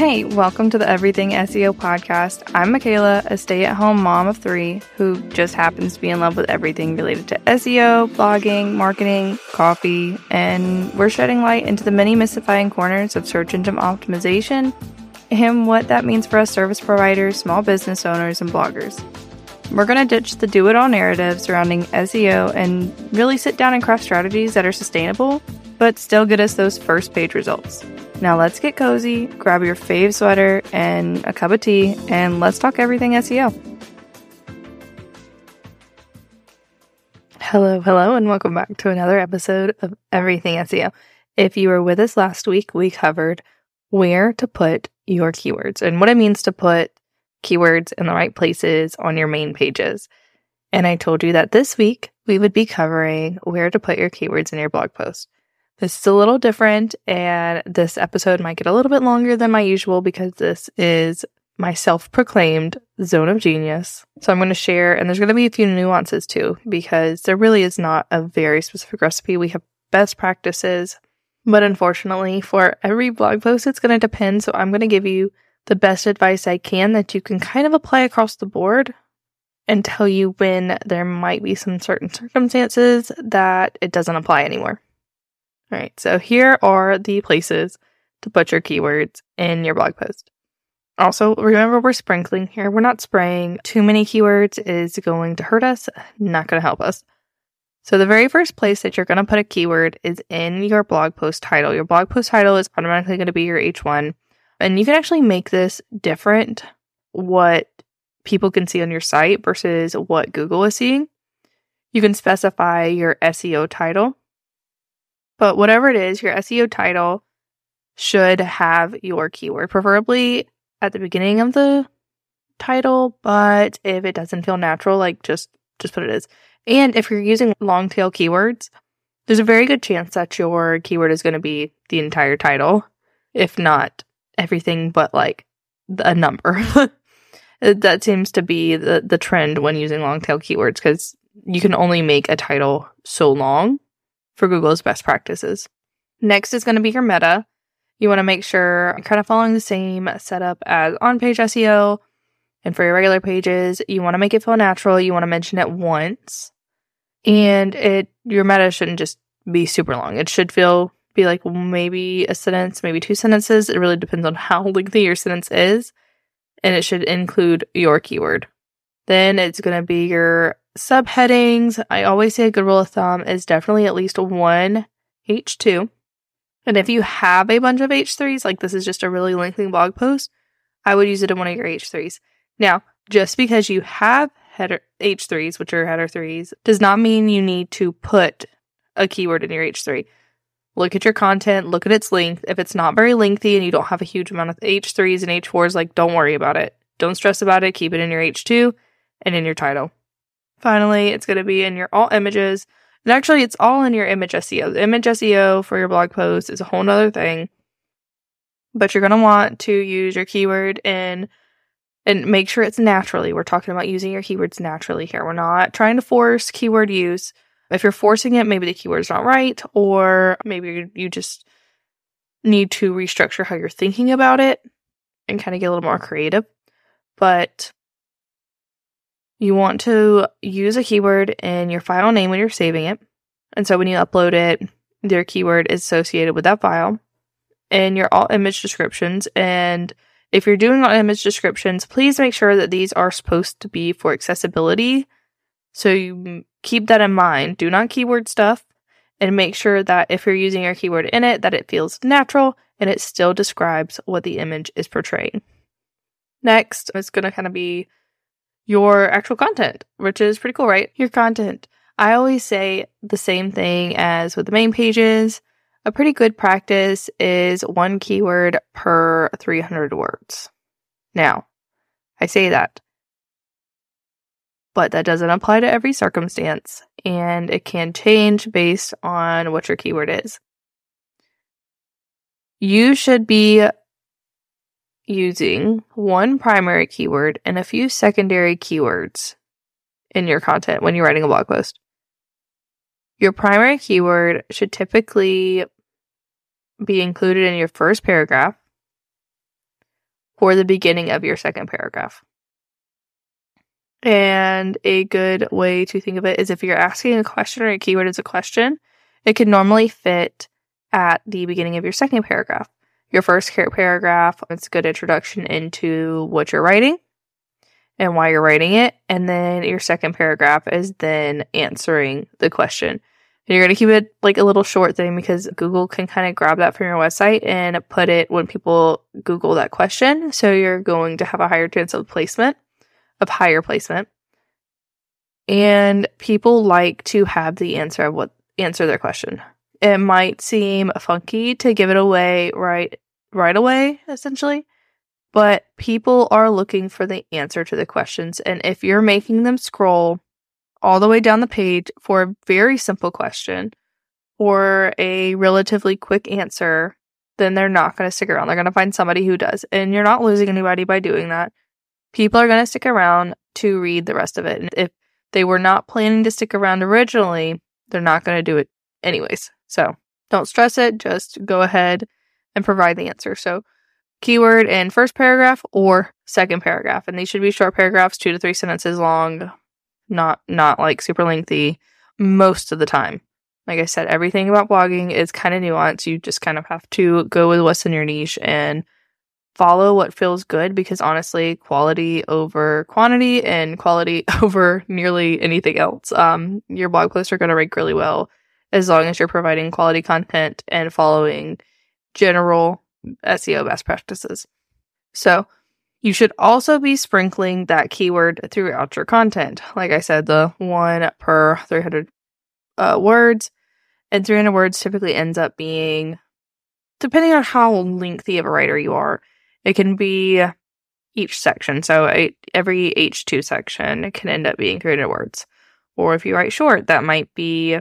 Hey, welcome to the Everything SEO podcast. I'm Michaela, a stay at home mom of three who just happens to be in love with everything related to SEO, blogging, marketing, coffee, and we're shedding light into the many mystifying corners of search engine optimization and what that means for us service providers, small business owners, and bloggers. We're going to ditch the do it all narrative surrounding SEO and really sit down and craft strategies that are sustainable, but still get us those first page results. Now let's get cozy, grab your fave sweater and a cup of tea, and let's talk everything SEO. Hello, hello, and welcome back to another episode of Everything SEO. If you were with us last week, we covered where to put your keywords and what it means to put keywords in the right places on your main pages. And I told you that this week we would be covering where to put your keywords in your blog post. This is a little different, and this episode might get a little bit longer than my usual because this is my self proclaimed zone of genius. So I'm going to share, and there's going to be a few nuances too, because there really is not a very specific recipe. We have best practices, but unfortunately, for every blog post, it's going to depend. So I'm going to give you the best advice I can that you can kind of apply across the board and tell you when there might be some certain circumstances that it doesn't apply anymore. All right, so here are the places to put your keywords in your blog post. Also, remember we're sprinkling here. We're not spraying. Too many keywords is going to hurt us, not going to help us. So, the very first place that you're going to put a keyword is in your blog post title. Your blog post title is automatically going to be your H1. And you can actually make this different what people can see on your site versus what Google is seeing. You can specify your SEO title. But whatever it is, your SEO title should have your keyword, preferably at the beginning of the title. But if it doesn't feel natural, like just just put it as. And if you're using long tail keywords, there's a very good chance that your keyword is going to be the entire title, if not everything but like a number. that seems to be the the trend when using long tail keywords because you can only make a title so long for Google's best practices. Next is going to be your meta. You want to make sure you're kind of following the same setup as on page SEO. And for your regular pages, you want to make it feel natural. You want to mention it once. And it your meta shouldn't just be super long. It should feel be like maybe a sentence, maybe two sentences. It really depends on how lengthy your sentence is. And it should include your keyword. Then it's going to be your subheadings, I always say a good rule of thumb is definitely at least one H2. And if you have a bunch of H3s, like this is just a really lengthy blog post, I would use it in one of your H3s. Now, just because you have header H3s, which are header threes, does not mean you need to put a keyword in your H3. Look at your content, look at its length. If it's not very lengthy and you don't have a huge amount of H3s and H4s, like don't worry about it. Don't stress about it. Keep it in your H2 and in your title. Finally, it's going to be in your alt images. And actually, it's all in your image SEO. The image SEO for your blog post is a whole nother thing. But you're going to want to use your keyword in and make sure it's naturally. We're talking about using your keywords naturally here. We're not trying to force keyword use. If you're forcing it, maybe the keyword's not right, or maybe you just need to restructure how you're thinking about it and kind of get a little more creative. But you want to use a keyword in your file name when you're saving it. And so when you upload it, their keyword is associated with that file and your alt image descriptions. And if you're doing alt image descriptions, please make sure that these are supposed to be for accessibility. So you keep that in mind. Do not keyword stuff and make sure that if you're using your keyword in it, that it feels natural and it still describes what the image is portraying. Next, it's going to kind of be your actual content, which is pretty cool, right? Your content. I always say the same thing as with the main pages. A pretty good practice is one keyword per 300 words. Now, I say that, but that doesn't apply to every circumstance, and it can change based on what your keyword is. You should be using one primary keyword and a few secondary keywords in your content when you're writing a blog post. Your primary keyword should typically be included in your first paragraph. or the beginning of your second paragraph. And a good way to think of it is if you're asking a question or a keyword is a question, it can normally fit at the beginning of your second paragraph. Your first paragraph, it's a good introduction into what you're writing and why you're writing it. And then your second paragraph is then answering the question. And you're going to keep it like a little short thing because Google can kind of grab that from your website and put it when people Google that question. So you're going to have a higher chance of placement, of higher placement. And people like to have the answer of what answer their question. It might seem funky to give it away right right away, essentially but people are looking for the answer to the questions. And if you're making them scroll all the way down the page for a very simple question or a relatively quick answer, then they're not going to stick around. They're going to find somebody who does. And you're not losing anybody by doing that. People are going to stick around to read the rest of it. And if they were not planning to stick around originally, they're not going to do it anyways. So don't stress it. Just go ahead and provide the answer. So keyword in first paragraph or second paragraph. And these should be short paragraphs, two to three sentences long, not not like super lengthy most of the time. Like I said, everything about blogging is kind of nuanced. You just kind of have to go with what's in your niche and follow what feels good because honestly, quality over quantity and quality over nearly anything else. Um, your blog posts are going to rank really well as long as you're providing quality content and following general SEO best practices. So you should also be sprinkling that keyword throughout your content. Like I said, the one per 300 uh, words. And 300 words typically ends up being, depending on how lengthy of a writer you are, it can be each section. So every H2 section can end up being 300 words. Or if you write short, that might be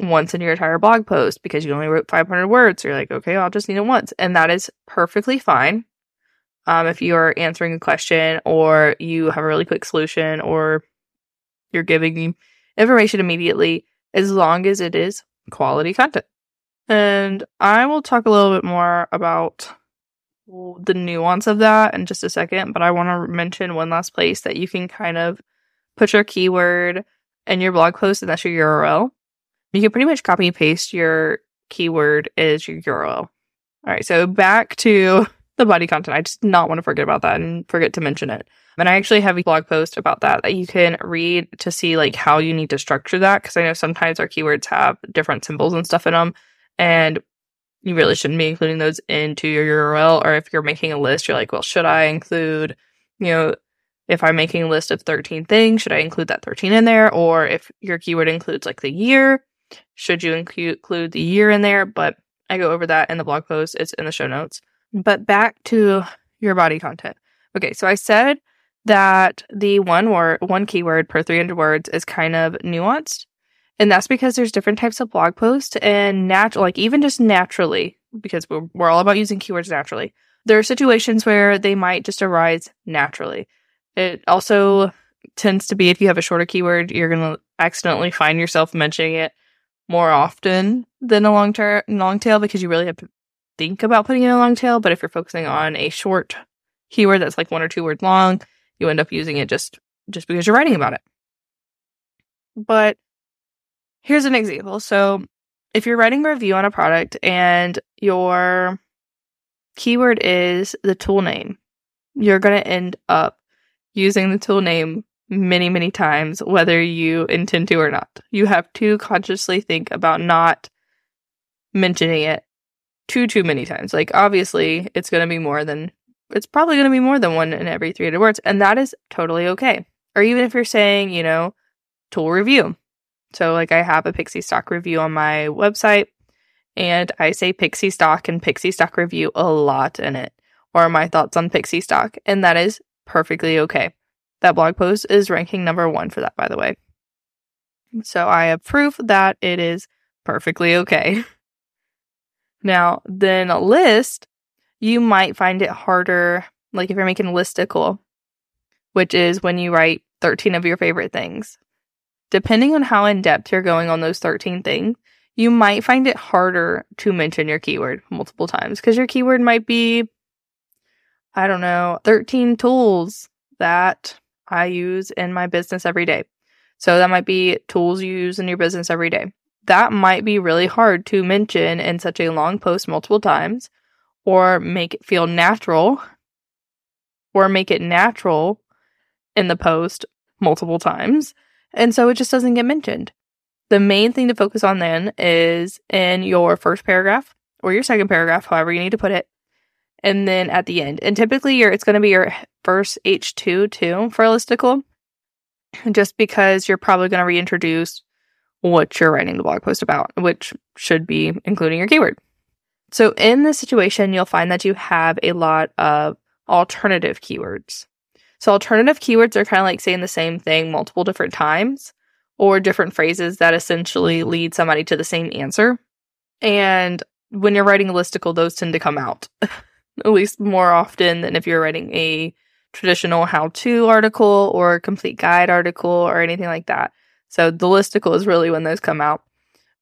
once in your entire blog post because you only wrote 500 words. So you're like, okay, I'll just need it once. And that is perfectly fine. Um, if you are answering a question or you have a really quick solution or you're giving information immediately, as long as it is quality content. And I will talk a little bit more about the nuance of that in just a second, but I want to mention one last place that you can kind of put your keyword in your blog post, and that's your URL. You can pretty much copy and paste your keyword as your URL. All right, so back to the body content. I just not want to forget about that and forget to mention it. And I actually have a blog post about that that you can read to see like how you need to structure that because I know sometimes our keywords have different symbols and stuff in them, and you really shouldn't be including those into your URL. Or if you're making a list, you're like, well, should I include, you know, if I'm making a list of 13 things, should I include that 13 in there? Or if your keyword includes like the year, should you include the year in there? But I go over that in the blog post. It's in the show notes. But back to your body content. Okay, so I said that the one word, one keyword per 300 words is kind of nuanced. And that's because there's different types of blog posts and natural, like even just naturally, because we're, we're all about using keywords naturally. There are situations where they might just arise naturally. It also tends to be if you have a shorter keyword, you're going to accidentally find yourself mentioning it more often than a long term long tail because you really have to think about putting in a long tail. But if you're focusing on a short keyword that's like one or two words long, you end up using it just just because you're writing about it. But here's an example. So if you're writing a review on a product and your keyword is the tool name, you're going to end up using the tool name many, many times, whether you intend to or not. You have to consciously think about not mentioning it too, too many times. Like, obviously, it's going to be more than, it's probably going to be more than one in every 300 words, and that is totally okay. Or even if you're saying, you know, tool review. So, like, I have a PixiStock review on my website, and I say PixiStock and PixiStock review a lot in it, or my thoughts on PixiStock, and that is perfectly okay. That blog post is ranking number one for that, by the way. So I have proof that it is perfectly okay. Now, then a list, you might find it harder, like if you're making a listicle, which is when you write 13 of your favorite things. Depending on how in depth you're going on those 13 things, you might find it harder to mention your keyword multiple times because your keyword might be I don't know, 13 tools that I use in my business every day. So that might be tools you use in your business every day. That might be really hard to mention in such a long post multiple times or make it feel natural or make it natural in the post multiple times. And so it just doesn't get mentioned. The main thing to focus on then is in your first paragraph or your second paragraph, however you need to put it, and then at the end. And typically, your it's going to be your first H2 too for a listicle, just because you're probably going to reintroduce what you're writing the blog post about, which should be including your keyword. So, in this situation, you'll find that you have a lot of alternative keywords. So, alternative keywords are kind of like saying the same thing multiple different times or different phrases that essentially lead somebody to the same answer. And when you're writing a listicle, those tend to come out at least more often than if you're writing a traditional how to article or complete guide article or anything like that. So the listicle is really when those come out.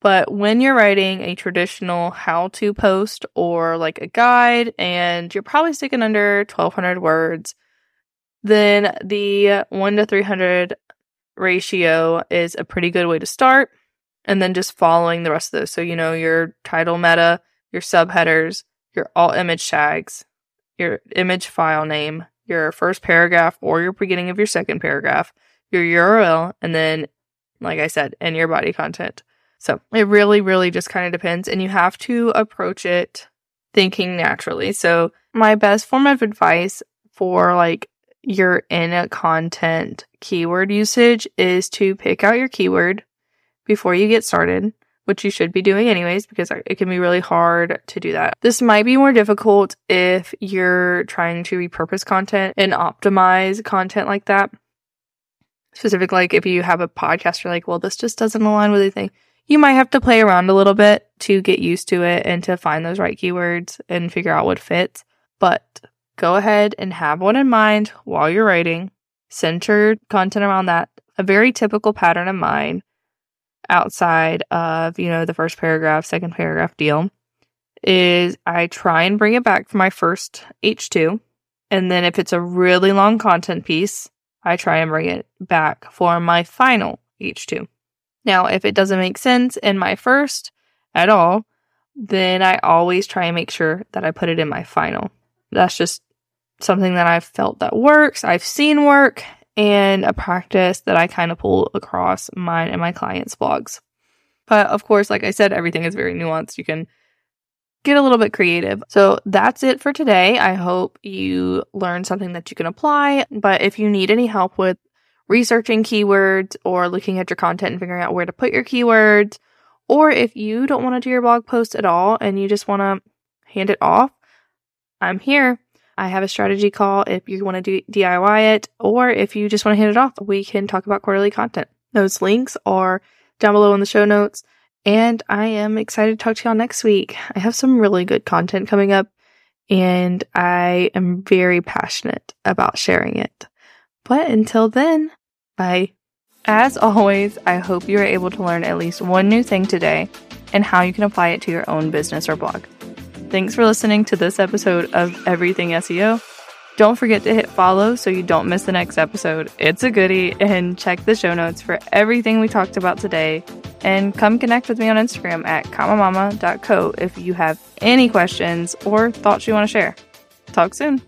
But when you're writing a traditional how to post or like a guide and you're probably sticking under 1200 words, then the 1 to 300 ratio is a pretty good way to start. And then just following the rest of those. So, you know, your title meta, your subheaders, your alt image tags, your image file name, your first paragraph or your beginning of your second paragraph, your URL, and then, like I said, and your body content. So it really, really just kind of depends. And you have to approach it thinking naturally. So, my best form of advice for like your in content keyword usage is to pick out your keyword before you get started, which you should be doing anyways, because it can be really hard to do that. This might be more difficult if you're trying to repurpose content and optimize content like that. Specific, like if you have a podcast, you're like, well, this just doesn't align with anything. You might have to play around a little bit to get used to it and to find those right keywords and figure out what fits. But go ahead and have one in mind while you're writing. Center content around that. A very typical pattern of mine outside of, you know, the first paragraph, second paragraph deal is I try and bring it back for my first H2. And then if it's a really long content piece, I try and bring it back for my final H2. Now, if it doesn't make sense in my first at all, then I always try and make sure that I put it in my final. That's just something that I've felt that works, I've seen work, and a practice that I kind of pull across mine and my clients' blogs. But of course, like I said, everything is very nuanced. You can get a little bit creative. So that's it for today. I hope you learned something that you can apply. But if you need any help with researching keywords or looking at your content and figuring out where to put your keywords, or if you don't want to do your blog post at all and you just want to hand it off, I'm here. I have a strategy call if you want to do DIY it or if you just want to hand it off. We can talk about quarterly content. Those links are down below in the show notes. And I am excited to talk to y'all next week. I have some really good content coming up and I am very passionate about sharing it. But until then, bye. As always, I hope you are able to learn at least one new thing today and how you can apply it to your own business or blog. Thanks for listening to this episode of Everything SEO. Don't forget to hit follow so you don't miss the next episode. It's a goodie, and check the show notes for everything we talked about today. And come connect with me on Instagram at commamama.co if you have any questions or thoughts you want to share. Talk soon.